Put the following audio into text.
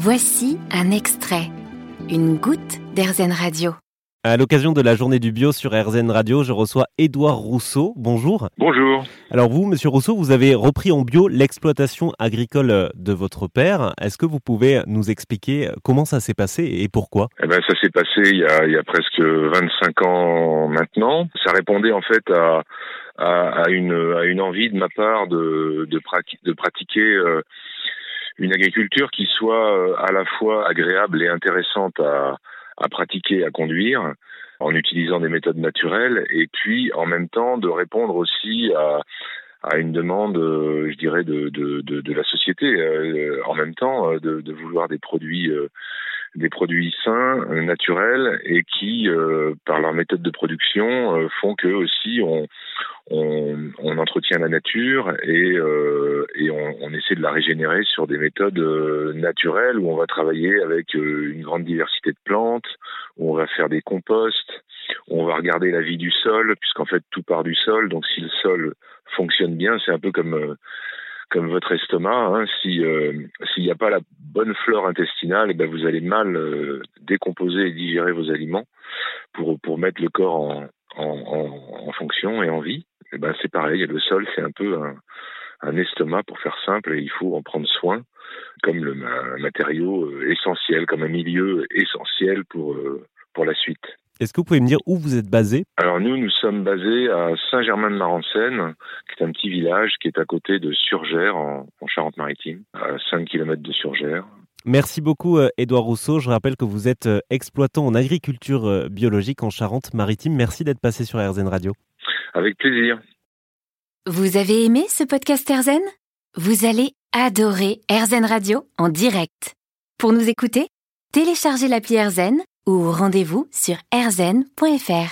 Voici un extrait, une goutte d'Airzen Radio. À l'occasion de la journée du bio sur RZN Radio, je reçois Édouard Rousseau. Bonjour. Bonjour. Alors vous, Monsieur Rousseau, vous avez repris en bio l'exploitation agricole de votre père. Est-ce que vous pouvez nous expliquer comment ça s'est passé et pourquoi? Eh ben, ça s'est passé il y, a, il y a presque 25 ans maintenant. Ça répondait en fait à, à, à une, à une envie de ma part de, de, prati- de pratiquer euh, une agriculture qui soit euh, à la fois agréable et intéressante à, à pratiquer, à conduire, en utilisant des méthodes naturelles, et puis en même temps de répondre aussi à, à une demande, euh, je dirais, de, de, de, de la société. Euh, en même temps, de, de vouloir des produits, des produits sains, euh, naturels, et qui, euh, par leur méthode de production, euh, font que aussi on, entretient la nature et, on, on essaie de la régénérer sur des méthodes naturelles où on va travailler avec une grande diversité de plantes, où on va faire des composts, où on va regarder la vie du sol, puisqu'en fait tout part du sol. Donc si le sol fonctionne bien, c'est un peu comme comme votre estomac. Hein. Si euh, s'il n'y a pas la bonne flore intestinale, eh ben vous allez mal euh, décomposer et digérer vos aliments pour pour mettre le corps en en, en, fonction et en vie. Eh ben c'est pareil. Le sol, c'est un peu un, un estomac pour faire simple et il faut en prendre soin comme le, un matériau euh, essentiel, comme un milieu essentiel pour euh, pour la suite. Est-ce que vous pouvez me dire où vous êtes basé? Alors nous, nous sommes basés à Saint-Germain-de-Marencennes, qui est un petit village qui est à côté de Surgères, en, en Charente-Maritime, à 5 km de Surgères. Merci beaucoup euh, Édouard Rousseau. Je rappelle que vous êtes euh, exploitant en agriculture euh, biologique en Charente-Maritime. Merci d'être passé sur RZN Radio. Avec plaisir. Vous avez aimé ce podcast Airzen Vous allez adorer Airzen Radio en direct. Pour nous écouter, téléchargez l'appli Airzen ou rendez-vous sur airzen.fr.